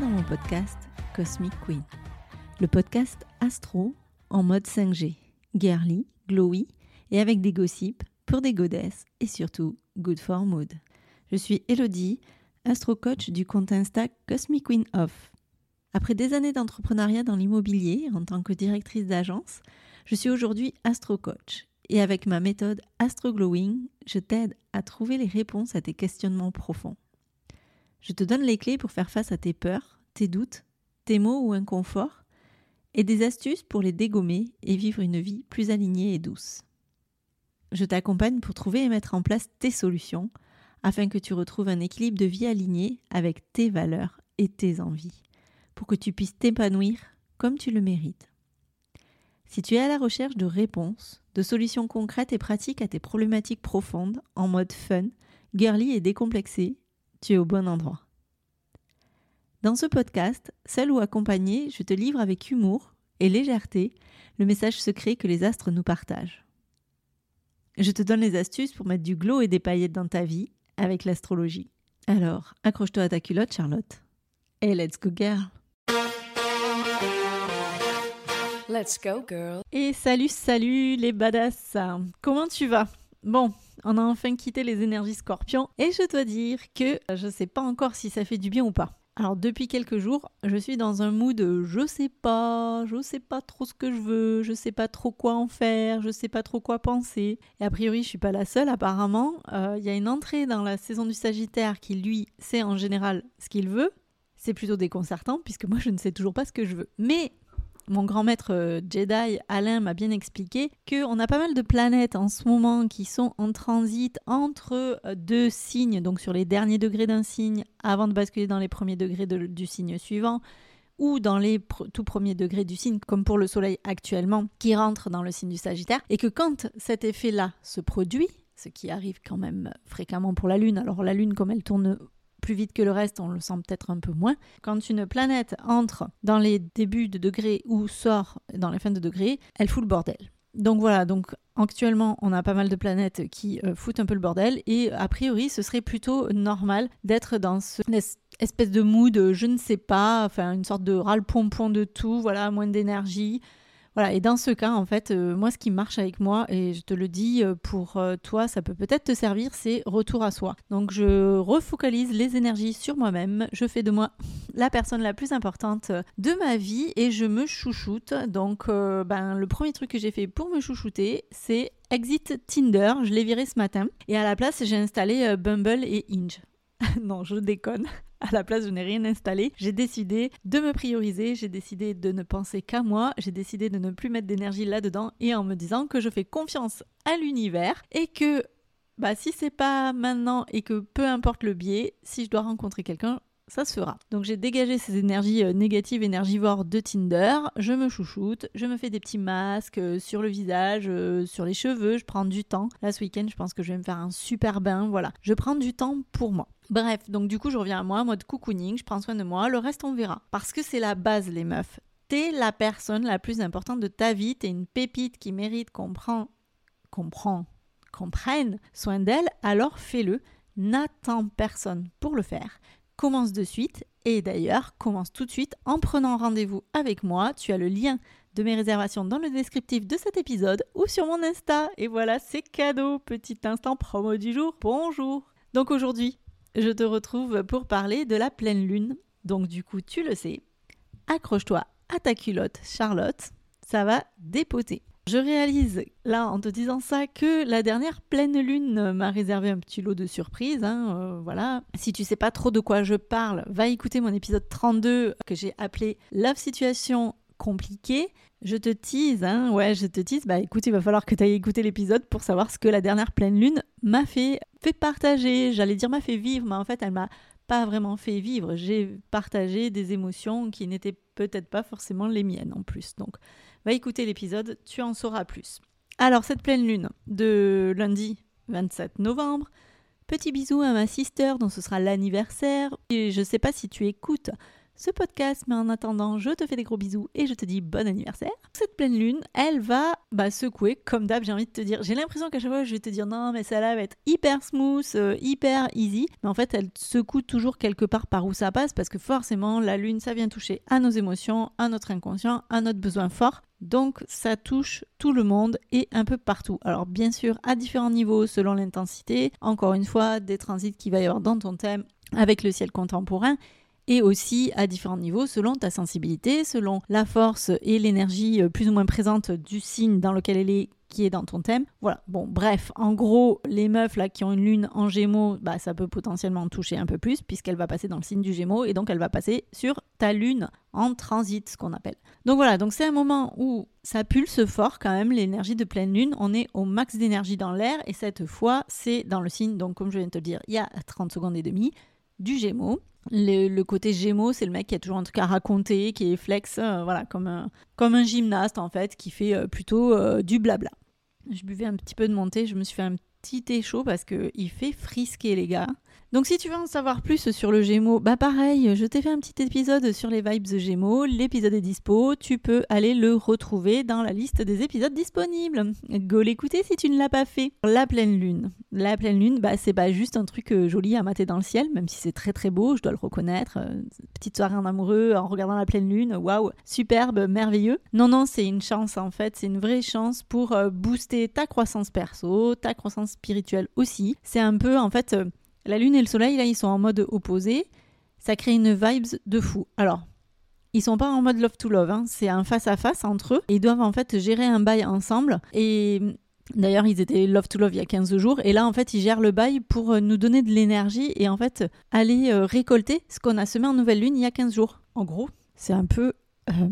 Dans mon podcast Cosmic Queen, le podcast astro en mode 5G, girly, glowy et avec des gossips pour des godesses et surtout good for mood. Je suis Elodie, astro coach du compte Insta Cosmic Queen Off. Après des années d'entrepreneuriat dans l'immobilier en tant que directrice d'agence, je suis aujourd'hui astro coach et avec ma méthode Astro Glowing, je t'aide à trouver les réponses à tes questionnements profonds. Je te donne les clés pour faire face à tes peurs, tes doutes, tes maux ou inconforts, et des astuces pour les dégommer et vivre une vie plus alignée et douce. Je t'accompagne pour trouver et mettre en place tes solutions afin que tu retrouves un équilibre de vie aligné avec tes valeurs et tes envies, pour que tu puisses t'épanouir comme tu le mérites. Si tu es à la recherche de réponses, de solutions concrètes et pratiques à tes problématiques profondes, en mode fun, girly et décomplexé, tu es au bon endroit. Dans ce podcast, seul ou accompagné, je te livre avec humour et légèreté le message secret que les astres nous partagent. Je te donne les astuces pour mettre du glow et des paillettes dans ta vie avec l'astrologie. Alors, accroche-toi à ta culotte, Charlotte. Et let's go, girl! Let's go, girl. Et salut, salut les badass. Comment tu vas? Bon, on a enfin quitté les énergies scorpions et je dois dire que je sais pas encore si ça fait du bien ou pas. Alors depuis quelques jours, je suis dans un mood je sais pas, je sais pas trop ce que je veux, je sais pas trop quoi en faire, je sais pas trop quoi penser. Et a priori, je suis pas la seule apparemment. Euh, il y a une entrée dans la saison du Sagittaire qui lui sait en général ce qu'il veut. C'est plutôt déconcertant puisque moi je ne sais toujours pas ce que je veux. Mais mon grand maître euh, Jedi Alain m'a bien expliqué qu'on a pas mal de planètes en ce moment qui sont en transit entre euh, deux signes, donc sur les derniers degrés d'un signe, avant de basculer dans les premiers degrés du signe suivant, ou dans les tout premiers degrés du signe, comme pour le Soleil actuellement, qui rentre dans le signe du Sagittaire, et que quand cet effet-là se produit, ce qui arrive quand même fréquemment pour la Lune, alors la Lune, comme elle tourne plus vite que le reste, on le sent peut-être un peu moins. Quand une planète entre dans les débuts de degrés ou sort dans les fins de degrés, elle fout le bordel. Donc voilà, donc actuellement on a pas mal de planètes qui euh, foutent un peu le bordel et a priori ce serait plutôt normal d'être dans ce espèce de mood je ne sais pas, enfin une sorte de râle-pompon de tout, voilà, moins d'énergie, voilà, et dans ce cas, en fait, euh, moi, ce qui marche avec moi, et je te le dis euh, pour euh, toi, ça peut peut-être te servir, c'est retour à soi. Donc, je refocalise les énergies sur moi-même, je fais de moi la personne la plus importante de ma vie et je me chouchoute. Donc, ben, le premier truc que j'ai fait pour me chouchouter, c'est Exit Tinder, je l'ai viré ce matin, et à la place, j'ai installé Bumble et Inge. non, je déconne. À la place, je n'ai rien installé. J'ai décidé de me prioriser, j'ai décidé de ne penser qu'à moi, j'ai décidé de ne plus mettre d'énergie là-dedans et en me disant que je fais confiance à l'univers et que bah si c'est pas maintenant et que peu importe le biais, si je dois rencontrer quelqu'un, ça se fera. Donc j'ai dégagé ces énergies euh, négatives, énergivores de Tinder, je me chouchoute, je me fais des petits masques euh, sur le visage, euh, sur les cheveux, je prends du temps. Là ce week-end je pense que je vais me faire un super bain, voilà. Je prends du temps pour moi. Bref, donc du coup je reviens à moi, mode cocooning, je prends soin de moi, le reste on verra. Parce que c'est la base les meufs. T'es la personne la plus importante de ta vie, t'es une pépite qui mérite qu'on prend, qu'on prend, qu'on prenne soin d'elle, alors fais-le. N'attends personne pour le faire commence de suite. Et d'ailleurs, commence tout de suite en prenant rendez-vous avec moi. Tu as le lien de mes réservations dans le descriptif de cet épisode ou sur mon Insta. Et voilà, c'est cadeau. Petit instant promo du jour. Bonjour. Donc aujourd'hui, je te retrouve pour parler de la pleine lune. Donc du coup, tu le sais. Accroche-toi à ta culotte, Charlotte. Ça va dépoter. Je réalise, là, en te disant ça, que la dernière pleine lune m'a réservé un petit lot de surprises. Hein, euh, voilà. Si tu sais pas trop de quoi je parle, va écouter mon épisode 32 que j'ai appelé Love Situation compliquée. Je te tease, hein, ouais, je te tease. Bah écoute, il va falloir que tu ailles écouter l'épisode pour savoir ce que la dernière pleine lune m'a fait, fait partager. J'allais dire m'a fait vivre, mais en fait, elle m'a pas vraiment fait vivre. J'ai partagé des émotions qui n'étaient peut-être pas forcément les miennes en plus. Donc, va écouter l'épisode, tu en sauras plus. Alors, cette pleine lune de lundi 27 novembre, petit bisou à ma sister dont ce sera l'anniversaire. Et je sais pas si tu écoutes ce podcast. Mais en attendant, je te fais des gros bisous et je te dis bon anniversaire. Cette pleine lune, elle va bah, secouer, comme d'hab, j'ai envie de te dire. J'ai l'impression qu'à chaque fois, je vais te dire non, mais ça là va être hyper smooth, euh, hyper easy. Mais en fait, elle secoue toujours quelque part par où ça passe parce que forcément, la lune, ça vient toucher à nos émotions, à notre inconscient, à notre besoin fort. Donc ça touche tout le monde et un peu partout. Alors bien sûr à différents niveaux selon l'intensité, encore une fois des transits qu'il va y avoir dans ton thème avec le ciel contemporain et aussi à différents niveaux selon ta sensibilité, selon la force et l'énergie euh, plus ou moins présente du signe dans lequel elle est qui est dans ton thème. Voilà. Bon, bref, en gros, les meufs là qui ont une lune en Gémeaux, bah ça peut potentiellement toucher un peu plus puisqu'elle va passer dans le signe du Gémeaux et donc elle va passer sur ta lune en transit, ce qu'on appelle. Donc voilà, donc c'est un moment où ça pulse fort quand même l'énergie de pleine lune, on est au max d'énergie dans l'air et cette fois, c'est dans le signe donc comme je viens de te le dire, il y a 30 secondes et demie du Gémeaux. Le, côté Gémeaux, c'est le mec qui a toujours un truc à raconter, qui est flex, euh, voilà, comme un, comme un gymnaste en fait, qui fait euh, plutôt euh, du blabla. Je buvais un petit peu de montée, je me suis fait un petit thé chaud parce qu'il fait frisquer les gars. Donc si tu veux en savoir plus sur le Gémeaux, bah pareil, je t'ai fait un petit épisode sur les vibes Gémeaux, l'épisode est dispo, tu peux aller le retrouver dans la liste des épisodes disponibles. Go l'écouter si tu ne l'as pas fait. La pleine lune. La pleine lune, bah c'est pas juste un truc euh, joli à mater dans le ciel, même si c'est très très beau, je dois le reconnaître. Euh, petite soirée en amoureux en regardant la pleine lune, waouh, superbe, merveilleux. Non non, c'est une chance en fait, c'est une vraie chance pour euh, booster ta croissance perso, ta croissance spirituelle aussi. C'est un peu en fait la Lune et le Soleil, là, ils sont en mode opposé. Ça crée une vibes de fou. Alors, ils sont pas en mode love to love, hein. c'est un face à face entre eux. Ils doivent en fait gérer un bail ensemble. Et D'ailleurs, ils étaient love to love il y a 15 jours. Et là, en fait, ils gèrent le bail pour euh, nous donner de l'énergie et en fait aller euh, récolter ce qu'on a semé en nouvelle lune il y a 15 jours. En gros, c'est un peu euh,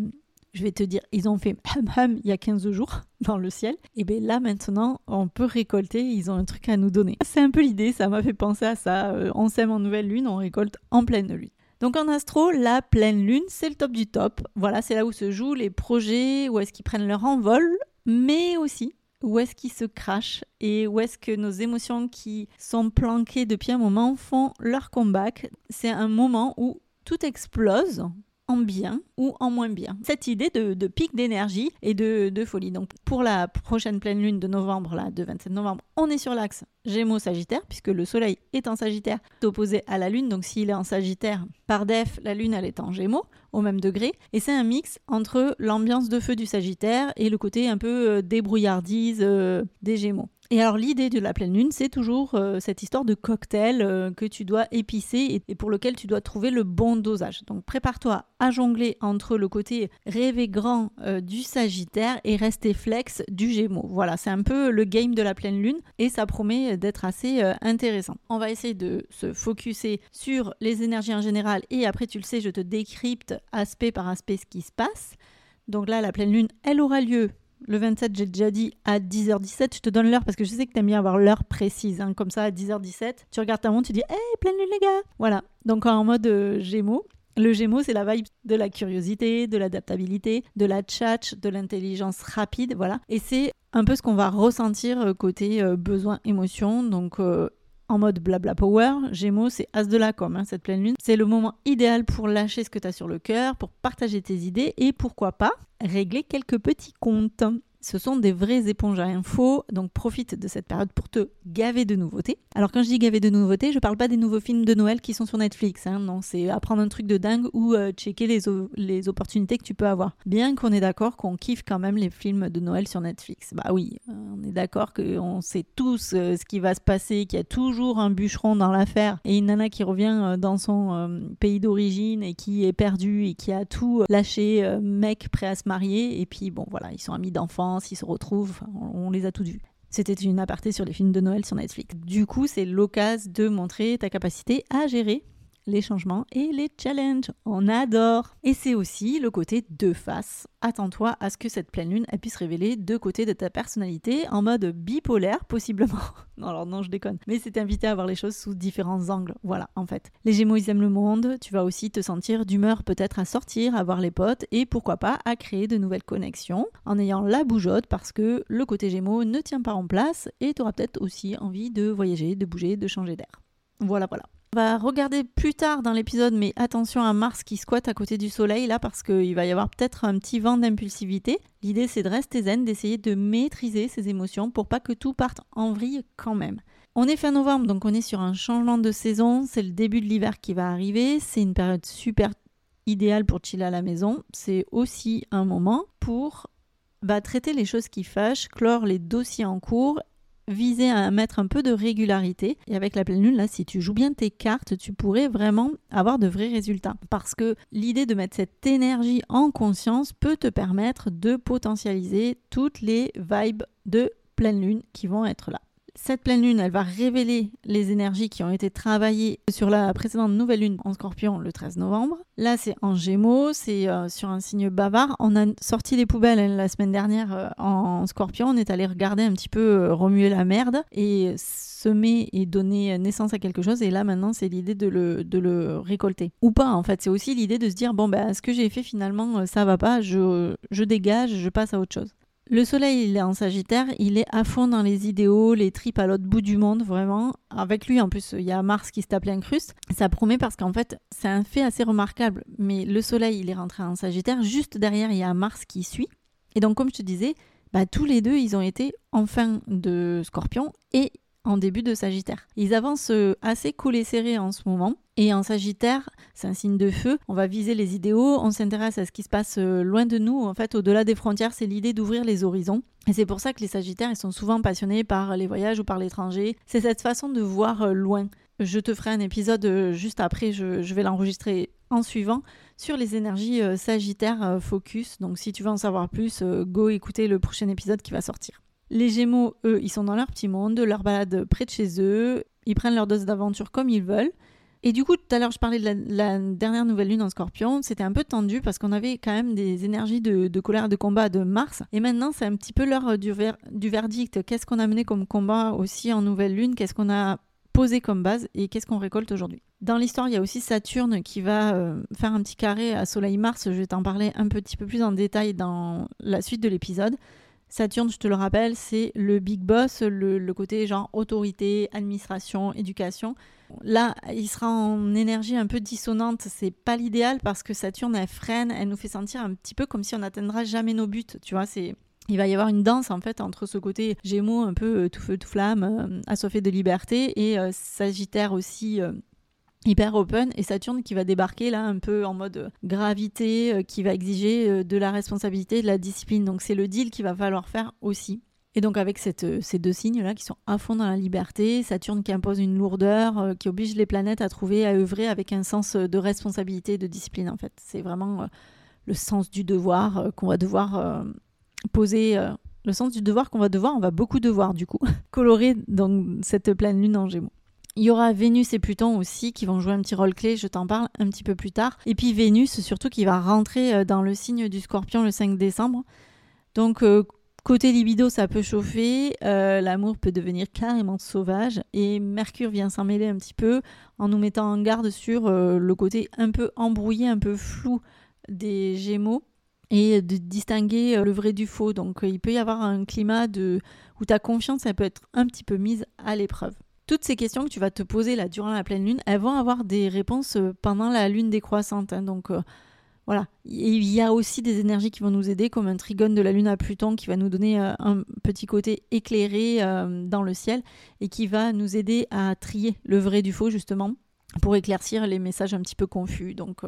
je vais te dire, ils ont fait hum hum il y a 15 jours dans le ciel. Et bien là maintenant, on peut récolter, ils ont un truc à nous donner. C'est un peu l'idée, ça m'a fait penser à ça. Euh, on sème en nouvelle lune, on récolte en pleine lune. Donc en astro, la pleine lune, c'est le top du top. Voilà, c'est là où se jouent les projets, où est-ce qu'ils prennent leur envol, mais aussi où est-ce qu'ils se crachent et où est-ce que nos émotions qui sont planquées depuis un moment font leur comeback. C'est un moment où tout explose, en bien ou en moins bien. Cette idée de, pic d'énergie et de, folie. Donc pour la prochaine pleine lune de novembre, là, de 27 novembre, on est sur l'axe Gémeaux-Sagittaire, puisque le Soleil est en Sagittaire, opposé à la Lune. Donc s'il est en Sagittaire, par def, la Lune, elle est en Gémeaux, au même degré. Et c'est un mix entre l'ambiance de feu du Sagittaire et le côté un peu euh, débrouillardise euh, des Gémeaux. Et alors l'idée de la pleine lune, c'est toujours euh, cette histoire de cocktail euh, que tu dois épicer et, pour lequel tu dois trouver le bon dosage. Donc prépare-toi à jongler entre le côté rêvé grand euh, du Sagittaire et rester flex du Gémeaux. Voilà, c'est un peu le game de la pleine lune et ça promet d'être assez intéressant. On va essayer de se focuser sur les énergies en général et après tu le sais, je te décrypte aspect par aspect ce qui se passe. Donc là, la pleine lune, elle aura lieu le 27, j'ai déjà dit à 10h17. Je te donne l'heure parce que je sais que tu aimes bien avoir l'heure précise. Hein. Comme ça, à 10h17, tu regardes ta montre, tu dis Hey, pleine lune, les gars Voilà. Donc, en mode euh, Gémeaux. Le Gémeaux, c'est la vibe de la curiosité, de l'adaptabilité, de la tchatch, de l'intelligence rapide. Voilà. Et c'est un peu ce qu'on va ressentir euh, côté euh, besoin, émotion. Donc, en mode blabla power. Gémeaux, c'est as de la com, hein, cette pleine lune. C'est le moment idéal pour lâcher ce que tu as sur le cœur, pour partager tes idées et pourquoi pas régler quelques petits comptes. Ce sont des vraies éponges à infos, donc profite de cette période pour te gaver de nouveautés. Alors quand je dis gaver de nouveautés, je parle pas des nouveaux films de Noël qui sont sur Netflix, hein. non, c'est apprendre un truc de dingue ou euh, checker les, les opportunités que tu peux avoir. Bien qu'on est d'accord qu'on kiffe quand même les films de Noël sur Netflix. Bah oui, euh, on est d'accord qu'on sait tous euh, ce qui va se passer, qu'il y a toujours un bûcheron dans l'affaire et une nana qui revient dans son pays d'origine et qui est perdue et qui a tout lâché, mec prêt à se marier, et puis bon voilà, ils sont amis d'enfance s'ils se retrouvent, on, les a tous vus. C'était une aparté sur les films de Noël sur Netflix. Du coup, c'est l'occasion de montrer ta capacité à gérer les changements et les challenges. On adore. Et c'est aussi le côté deux faces. Attends-toi à ce que cette pleine lune puisse révéler deux côtés de ta personnalité en mode bipolaire, possiblement. non, alors non, je déconne. Mais c'est invité à voir les choses sous différents angles. Voilà, en fait. Les Gémeaux, ils aiment le monde. Tu vas aussi te sentir d'humeur peut-être à sortir, à voir les potes et pourquoi pas à créer de nouvelles connexions en ayant la bougeotte parce que le côté Gémeaux ne tient pas en place et tu auras peut-être aussi envie de voyager, de bouger, de changer d'air. Voilà, voilà. Va regarder plus tard dans l'épisode, mais attention à Mars qui squatte à côté du Soleil là parce qu'il va y avoir peut-être un petit vent d'impulsivité. L'idée c'est de rester zen, d'essayer de maîtriser ses émotions pour pas que tout parte en vrille quand même. On est fin novembre, donc on est sur un changement de saison. C'est le début de l'hiver qui va arriver. C'est une période super idéale pour chiller à la maison. C'est aussi un moment pour bah, traiter les choses qui fâchent, clore les dossiers en cours viser à mettre un peu de régularité. Et avec la pleine lune, là, si tu joues bien tes cartes, tu pourrais vraiment avoir de vrais résultats. Parce que l'idée de mettre cette énergie en conscience peut te permettre de potentialiser toutes les vibes de pleine lune qui vont être là. Cette pleine lune, elle va révéler les énergies qui ont été travaillées sur la précédente nouvelle lune en scorpion le 13 novembre. Là, c'est en gémeaux, c'est euh, sur un signe bavard. On a sorti les poubelles hein, la semaine dernière euh, en scorpion. On est allé regarder un petit peu euh, remuer la merde et semer et donner naissance à quelque chose. Et là, maintenant, c'est l'idée de le, récolter. Ou pas, en fait. C'est aussi l'idée de se dire bon, ben, ce que j'ai fait finalement, ça va pas, je dégage, je passe à autre chose. Le soleil, il est en Sagittaire, il est à fond dans les idéaux, les tripes à l'autre bout du monde, vraiment. Avec lui, en plus, il y a Mars qui se tape l'incruste. Ça promet parce qu'en fait, c'est un fait assez remarquable. Mais le soleil, il est rentré en Sagittaire. Juste derrière, il y a Mars qui suit. Et donc, comme je te disais, bah, tous les deux, ils ont été en fin de Scorpion et en début de Sagittaire. Ils avancent euh, assez coulés serrés en ce moment. Et en Sagittaire, c'est un signe de feu. On va viser les idéaux, on s'intéresse à ce qui se passe euh, loin de nous. En fait, au-delà des frontières, c'est l'idée d'ouvrir les horizons. Et c'est pour ça que les Sagittaires, ils sont souvent passionnés par les voyages ou par l'étranger. C'est cette façon de voir euh, loin. Je te ferai un épisode juste après, je, je vais l'enregistrer en suivant sur les énergies Sagittaires Focus. Donc si tu veux en savoir plus, go écouter le prochain épisode qui va sortir. Les Gémeaux, eux, ils sont dans leur petit monde, leur balade près de chez eux, ils prennent leur dose d'aventure comme ils veulent. Et du coup, tout à l'heure, je parlais de la, dernière nouvelle lune en scorpion. C'était un peu tendu parce qu'on avait quand même des énergies de, colère de combat de Mars. Et maintenant, c'est un petit peu l'heure du, du verdict. Qu'est-ce qu'on a mené comme combat aussi en nouvelle lune? Qu'est-ce qu'on a posé comme base et qu'est-ce qu'on récolte aujourd'hui? Dans l'histoire, il y a aussi Saturne qui va euh, faire un petit carré à Soleil-Mars. Je vais t'en parler un petit peu plus en détail dans la suite de l'épisode. Saturne, je te le rappelle, c'est le big boss, le, côté genre autorité, administration, éducation. Là, il sera en énergie un peu dissonante. C'est pas l'idéal parce que Saturne, elle freine, elle nous fait sentir un petit peu comme si on n'atteindra jamais nos buts. Tu vois, c'est il va y avoir une danse en fait entre ce côté Gémeaux un peu euh, tout feu tout flamme, euh, assoiffé de liberté, et euh, Sagittaire aussi hyper open et Saturne qui va débarquer là un peu en mode gravité euh, qui va exiger euh, de la responsabilité de la discipline. Donc c'est le deal qu'il va falloir faire aussi. Et donc avec euh, ces deux signes là qui sont à fond dans la liberté Saturne qui impose une lourdeur qui oblige les planètes à trouver à œuvrer avec un sens de responsabilité et de discipline en fait. C'est vraiment le sens du devoir qu'on va devoir poser le sens du devoir qu'on va devoir on va beaucoup devoir du coup colorer dans cette pleine lune en Gémeaux il y aura Vénus et Pluton aussi qui vont jouer un petit rôle clé, je t'en parle un petit peu plus tard. Et puis Vénus surtout qui va rentrer euh, dans le signe du scorpion le 5 décembre. Donc euh, côté libido ça peut chauffer, euh, l'amour peut devenir carrément sauvage et Mercure vient s'en mêler un petit peu en nous mettant en garde sur le côté un peu embrouillé, un peu flou des Gémeaux et de distinguer le vrai du faux. Donc il peut y avoir un climat de où ta confiance elle peut être un petit peu mise à l'épreuve. Toutes ces questions que tu vas te poser là durant la pleine lune, elles vont avoir des réponses euh, pendant la lune décroissante. Hein. donc euh, voilà. il y a aussi des énergies qui vont nous aider, comme un trigone de la lune à Pluton qui va nous donner euh, un petit côté éclairé dans le ciel et qui va nous aider à trier le vrai du faux justement pour éclaircir les messages un petit peu confus. Donc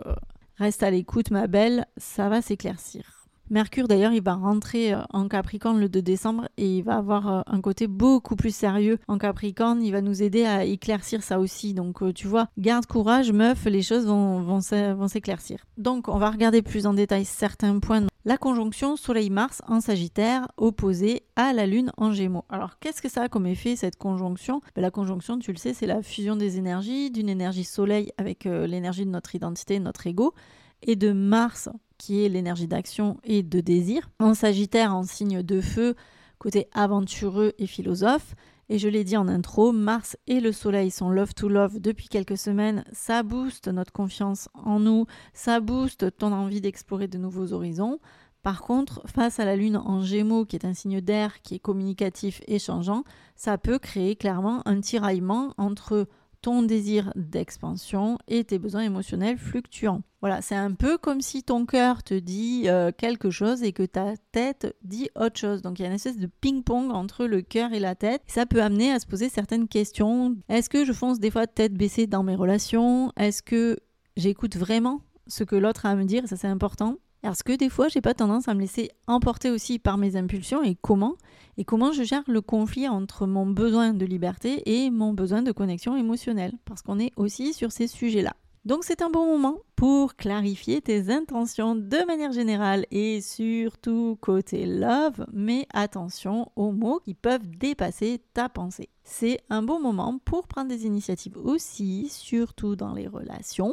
reste à l'écoute ma belle, ça va s'éclaircir. Mercure d'ailleurs il va rentrer euh, en Capricorne le 2 décembre et il va avoir euh, un côté beaucoup plus sérieux en Capricorne, il va nous aider à éclaircir ça aussi. Donc euh, tu vois, garde courage meuf, les choses vont, s'éclaircir. Donc on va regarder plus en détail certains points. La conjonction Soleil-Mars en Sagittaire opposée à la Lune en Gémeaux. Alors qu'est-ce que ça a comme effet cette conjonction? Ben, La conjonction, tu le sais, c'est la fusion des énergies, d'une énergie Soleil avec l'énergie de notre identité, notre ego, et de Mars qui est l'énergie d'action et de désir. En Sagittaire, en signe de feu, côté aventureux et philosophe. Et je l'ai dit en intro, Mars et le Soleil sont love to love depuis quelques semaines. Ça booste notre confiance en nous, ça booste ton envie d'explorer de nouveaux horizons. Par contre, face à la Lune en Gémeaux, qui est un signe d'air, qui est communicatif et changeant, ça peut créer clairement un tiraillement entre ton désir d'expansion et tes besoins émotionnels fluctuants. Voilà, c'est un peu comme si ton cœur te dit euh, quelque chose et que ta tête dit autre chose. Donc il y a une espèce de ping-pong entre le cœur et la tête. Ça peut amener à se poser certaines questions. Est-ce que je fonce des fois tête baissée dans mes relations? Est-ce que j'écoute vraiment ce que l'autre a à me dire? Ça c'est important. Parce que des fois, j'ai pas tendance à me laisser emporter aussi par mes impulsions et comment et comment je gère le conflit entre mon besoin de liberté et mon besoin de connexion émotionnelle parce qu'on est aussi sur ces sujets-là. Donc c'est un bon moment pour clarifier tes intentions de manière générale et surtout côté love, mais attention aux mots qui peuvent dépasser ta pensée. C'est un bon moment pour prendre des initiatives aussi, surtout dans les relations,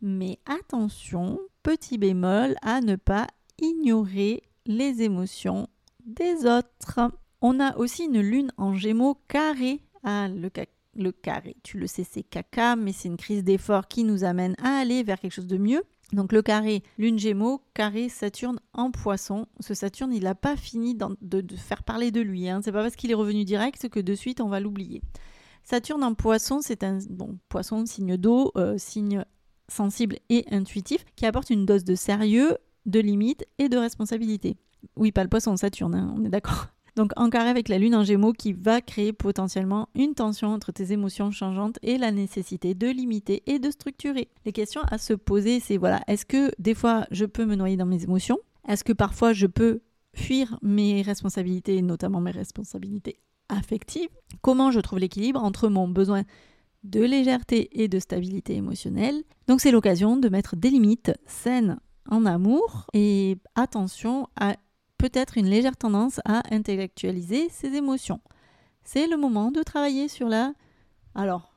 mais attention, petit bémol, à ne pas ignorer les émotions des autres. On a aussi une lune en gémeaux carré. Ah, le, carré, tu le sais, c'est caca, mais c'est une crise d'effort qui nous amène à aller vers quelque chose de mieux. Donc le carré, lune gémeaux, carré Saturne en poisson. Ce Saturne, il n'a pas fini de, faire parler de lui. Hein. C'est pas parce qu'il est revenu direct que de suite on va l'oublier. Saturne en poisson, c'est un bon poisson, signe d'eau, euh, signe sensible et intuitif, qui apporte une dose de sérieux, de limite et de responsabilité. Oui, pas le poisson, Saturne, hein, on est d'accord. Donc en carré avec la lune en gémeaux qui va créer potentiellement une tension entre tes émotions changeantes et la nécessité de limiter et de structurer. Les questions à se poser, c'est voilà, est-ce que des fois je peux me noyer dans mes émotions? Est-ce que parfois je peux fuir mes responsabilités, notamment mes responsabilités affectives? Comment je trouve l'équilibre entre mon besoin de légèreté et de stabilité émotionnelle. Donc c'est l'occasion de mettre des limites saines en amour et attention à peut-être une légère tendance à intellectualiser ses émotions. C'est le moment de travailler sur la... Alors,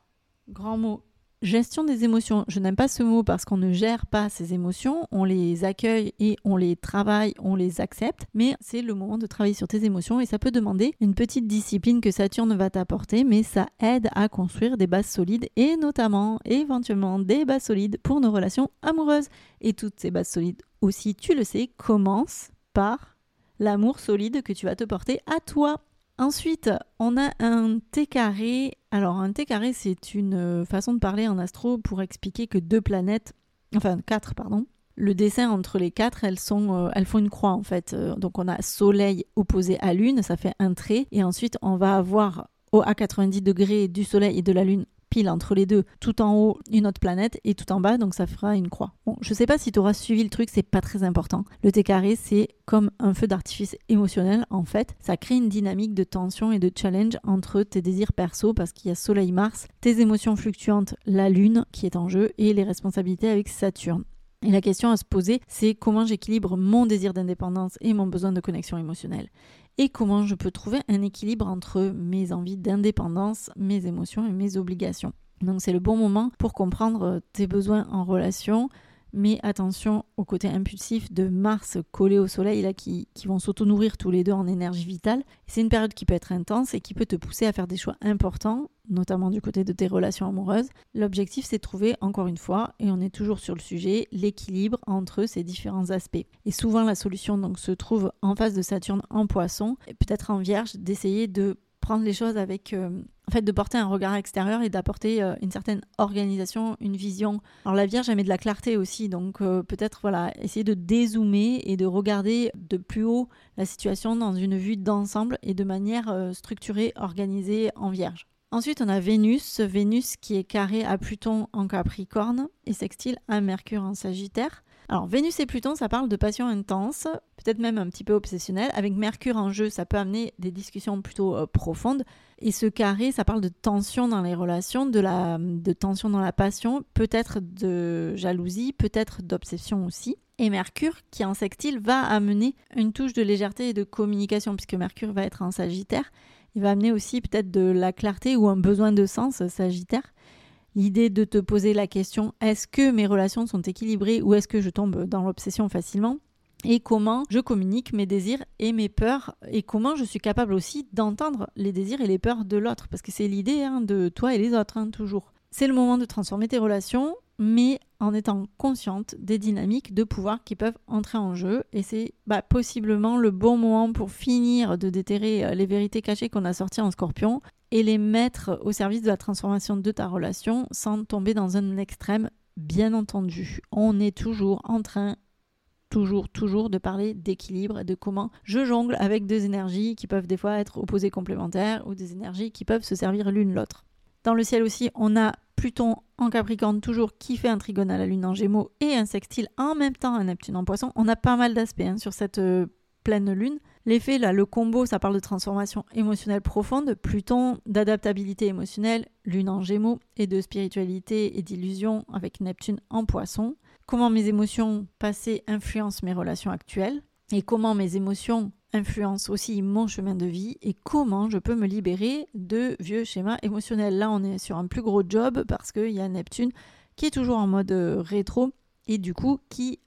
grand mot, Gestion des émotions, je n'aime pas ce mot parce qu'on ne gère pas ses émotions, on les accueille et on les travaille, on les accepte, mais c'est le moment de travailler sur tes émotions et ça peut demander une petite discipline que Saturne va t'apporter, mais ça aide à construire des bases solides et notamment éventuellement des bases solides pour nos relations amoureuses. Et toutes ces bases solides aussi, tu le sais, commencent par l'amour solide que tu vas te porter à toi. Ensuite, on a un T carré. Alors, un T carré, c'est une euh, façon de parler en astro pour expliquer que deux planètes, enfin quatre, pardon, le dessin entre les quatre, elles, sont, euh, elles font une croix en fait. Euh, donc, on a Soleil opposé à Lune, ça fait un trait. Et ensuite, on va avoir au à 90 degrés du Soleil et de la Lune entre les deux, tout en haut une autre planète et tout en bas, donc ça fera une croix. Bon, je sais pas si tu auras suivi le truc, c'est pas très important. Le T carré, c'est comme un feu d'artifice émotionnel en fait. Ça crée une dynamique de tension et de challenge entre tes désirs perso parce qu'il y a Soleil-Mars, tes émotions fluctuantes, la Lune qui est en jeu et les responsabilités avec Saturne. Et la question à se poser, c'est comment j'équilibre mon désir d'indépendance et mon besoin de connexion émotionnelle et comment je peux trouver un équilibre entre mes envies d'indépendance, mes émotions et mes obligations. Donc c'est le bon moment pour comprendre tes besoins en relation, mais attention au côté impulsif de Mars collé au Soleil, là, qui, qui vont s'auto-nourrir tous les deux en énergie vitale. C'est une période qui peut être intense et qui peut te pousser à faire des choix importants, notamment du côté de tes relations amoureuses. L'objectif, c'est de trouver, encore une fois, et on est toujours sur le sujet, l'équilibre entre ces différents aspects. Et souvent, la solution donc, se trouve en face de Saturne en poisson, peut-être en vierge, d'essayer de prendre les choses avec, euh, en fait, de porter un regard extérieur et d'apporter euh, une certaine organisation, une vision. Alors la Vierge, elle met de la clarté aussi, donc euh, peut-être voilà, essayer de dézoomer et de regarder de plus haut la situation dans une vue d'ensemble et de manière structurée, organisée en Vierge. Ensuite, on a Vénus, Vénus qui est carré à Pluton en Capricorne et sextile à Mercure en Sagittaire. Alors Vénus et Pluton, ça parle de passion intense, peut-être même un petit peu obsessionnelle. Avec Mercure en jeu, ça peut amener des discussions plutôt euh, profondes. Et ce carré, ça parle de tension dans les relations, de, la, de tension dans la passion, peut-être de jalousie, peut-être d'obsession aussi. Et Mercure, qui en sextile, va amener une touche de légèreté et de communication, puisque Mercure va être en Sagittaire. Il va amener aussi peut-être de la clarté ou un besoin de sens Sagittaire l'idée de te poser la question est-ce que mes relations sont équilibrées ou est-ce que je tombe dans l'obsession facilement? Et comment je communique mes désirs et mes peurs? Et comment je suis capable aussi d'entendre les désirs et les peurs de l'autre? Parce que c'est l'idée hein, de toi et les autres hein, toujours. C'est le moment de transformer tes relations mais en étant consciente des dynamiques de pouvoir qui peuvent entrer en jeu. Et c'est bah, possiblement le bon moment pour finir de déterrer euh, les vérités cachées qu'on a sorties en scorpion et les mettre au service de la transformation de ta relation sans tomber dans un extrême, bien entendu. On est toujours en train toujours, toujours de parler d'équilibre et de comment je jongle avec deux énergies qui peuvent des fois être opposées complémentaires ou des énergies qui peuvent se servir l'une l'autre. Dans le ciel aussi, on a Pluton en Capricorne toujours qui fait un trigone à la Lune en Gémeaux et un sextile en même temps à Neptune en Poisson. On a pas mal d'aspects hein, sur cette euh, pleine Lune. L'effet, là, le combo, ça parle de transformation émotionnelle profonde, Pluton d'adaptabilité émotionnelle, Lune en Gémeaux, et de spiritualité et d'illusion avec Neptune en Poisson. Comment mes émotions passées influencent mes relations actuelles et comment mes émotions influencent aussi mon chemin de vie et comment je peux me libérer de vieux schémas émotionnels. Là, on est sur un plus gros job parce qu'il y a Neptune qui est toujours en mode euh, rétro et du coup qui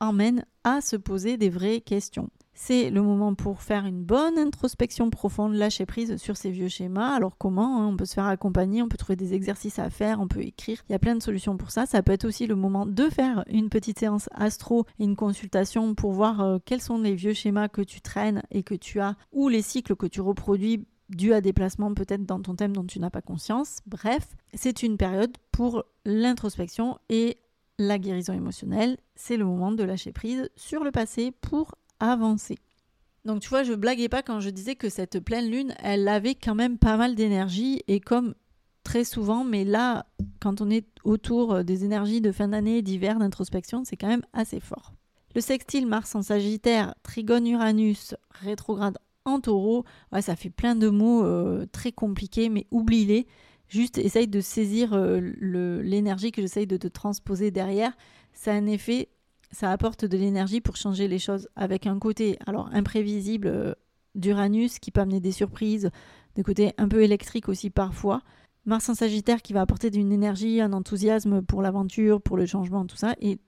emmène à se poser des vraies questions. C'est le moment pour faire une bonne introspection profonde, lâcher prise sur ces vieux schémas. Alors comment hein, On peut se faire accompagner, on peut trouver des exercices à faire, on peut écrire. Il y a plein de solutions pour ça. Ça peut être aussi le moment de faire une petite séance astro et une consultation pour voir euh, quels sont les vieux schémas que tu traînes et que tu as ou les cycles que tu reproduis dû à des placements peut-être dans ton thème dont tu n'as pas conscience. Bref, c'est une période pour l'introspection et la guérison émotionnelle. C'est le moment de lâcher prise sur le passé pour avancer. Donc tu vois, je blaguais pas quand je disais que cette pleine lune, elle avait quand même pas mal d'énergie et comme très souvent, mais là, quand on est autour des énergies de fin d'année, d'hiver, d'introspection, c'est quand même assez fort. Le sextile Mars en Sagittaire, Trigone Uranus, rétrograde en taureau, ouais, ça fait plein de mots euh, très compliqués, mais oublie-les. Juste essaye de saisir euh, l'énergie que j'essaye de te transposer derrière. Ça a un effet ça apporte de l'énergie pour changer les choses avec un côté alors imprévisible euh, d'Uranus qui peut amener des surprises, des côtés un peu électriques aussi parfois. Mars en Sagittaire qui va apporter d'une énergie, un enthousiasme pour l'aventure, pour le changement, tout ça. Et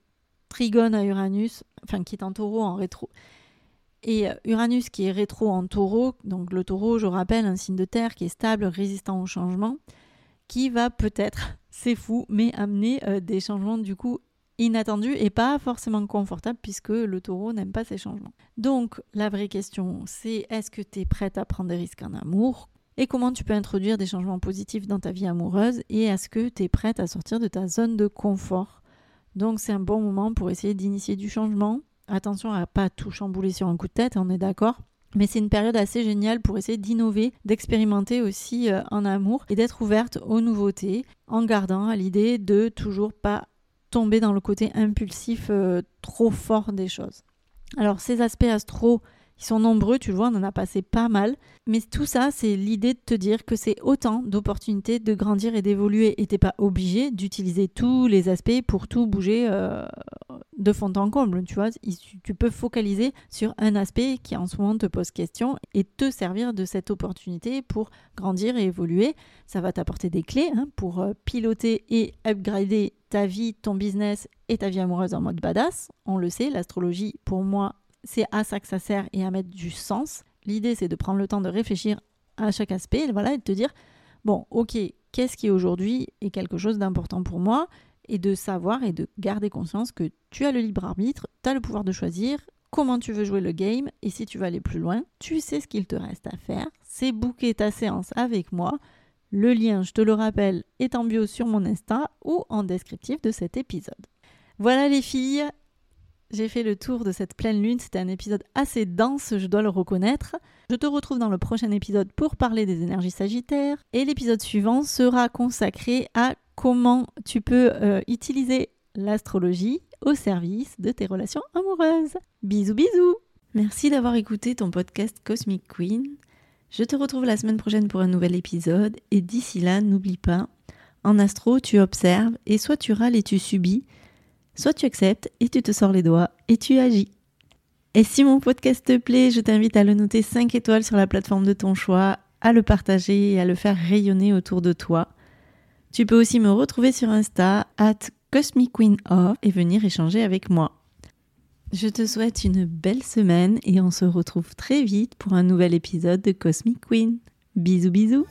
Trigone à Uranus, enfin qui est en taureau en rétro. Et euh, Uranus qui est rétro en taureau, donc le taureau, je rappelle, un signe de terre qui est stable, résistant au changement, qui va peut-être, c'est fou, mais amener euh, des changements du coup inattendu et pas forcément confortable puisque le taureau n'aime pas ces changements. Donc la vraie question c'est est-ce que tu es prête à prendre des risques en amour? Et comment tu peux introduire des changements positifs dans ta vie amoureuse? Et est-ce que tu es prête à sortir de ta zone de confort? Donc c'est un bon moment pour essayer d'initier du changement. Attention à pas tout chambouler sur un coup de tête, on est d'accord. Mais c'est une période assez géniale pour essayer d'innover, d'expérimenter aussi euh, en amour et d'être ouverte aux nouveautés en gardant l'idée de toujours pas tomber dans le côté impulsif euh, trop fort des choses. Alors ces aspects astro, ils sont nombreux, tu le vois, on en a passé pas mal. Mais tout ça, c'est l'idée de te dire que c'est autant d'opportunités de grandir et d'évoluer. Et t'es pas obligé d'utiliser tous les aspects pour tout bouger euh, de fond en comble. Tu vois, tu peux focaliser sur un aspect qui en ce moment te pose question et te servir de cette opportunité pour grandir et évoluer. Ça va t'apporter des clés hein, pour euh, piloter et upgrader ta vie, ton business et ta vie amoureuse en mode badass. On le sait, l'astrologie, pour moi, c'est à ça que ça sert et à mettre du sens. L'idée, c'est de prendre le temps de réfléchir à chaque aspect voilà, et de te dire, bon, ok, qu'est-ce qui aujourd'hui est quelque chose d'important pour moi et de savoir et de garder conscience que tu as le libre arbitre, tu as le pouvoir de choisir comment tu veux jouer le game et si tu veux aller plus loin, tu sais ce qu'il te reste à faire, c'est booker ta séance avec moi. Le lien, je te le rappelle, est en bio sur mon Insta ou en descriptif de cet épisode. Voilà les filles, j'ai fait le tour de cette pleine lune. C'était un épisode assez dense, je dois le reconnaître. Je te retrouve dans le prochain épisode pour parler des énergies sagittaires. Et l'épisode suivant sera consacré à comment tu peux euh, utiliser l'astrologie au service de tes relations amoureuses. Bisous bisous Merci d'avoir écouté ton podcast Cosmic Queen. Je te retrouve la semaine prochaine pour un nouvel épisode et d'ici là, n'oublie pas, en astro, tu observes et soit tu râles et tu subis, soit tu acceptes et tu te sors les doigts et tu agis. Et si mon podcast te plaît, je t'invite à le noter 5 étoiles sur la plateforme de ton choix, à le partager et à le faire rayonner autour de toi. Tu peux aussi me retrouver sur Insta, at et venir échanger avec moi. Je te souhaite une belle semaine et on se retrouve très vite pour un nouvel épisode de Cosmic Queen. Bisous bisous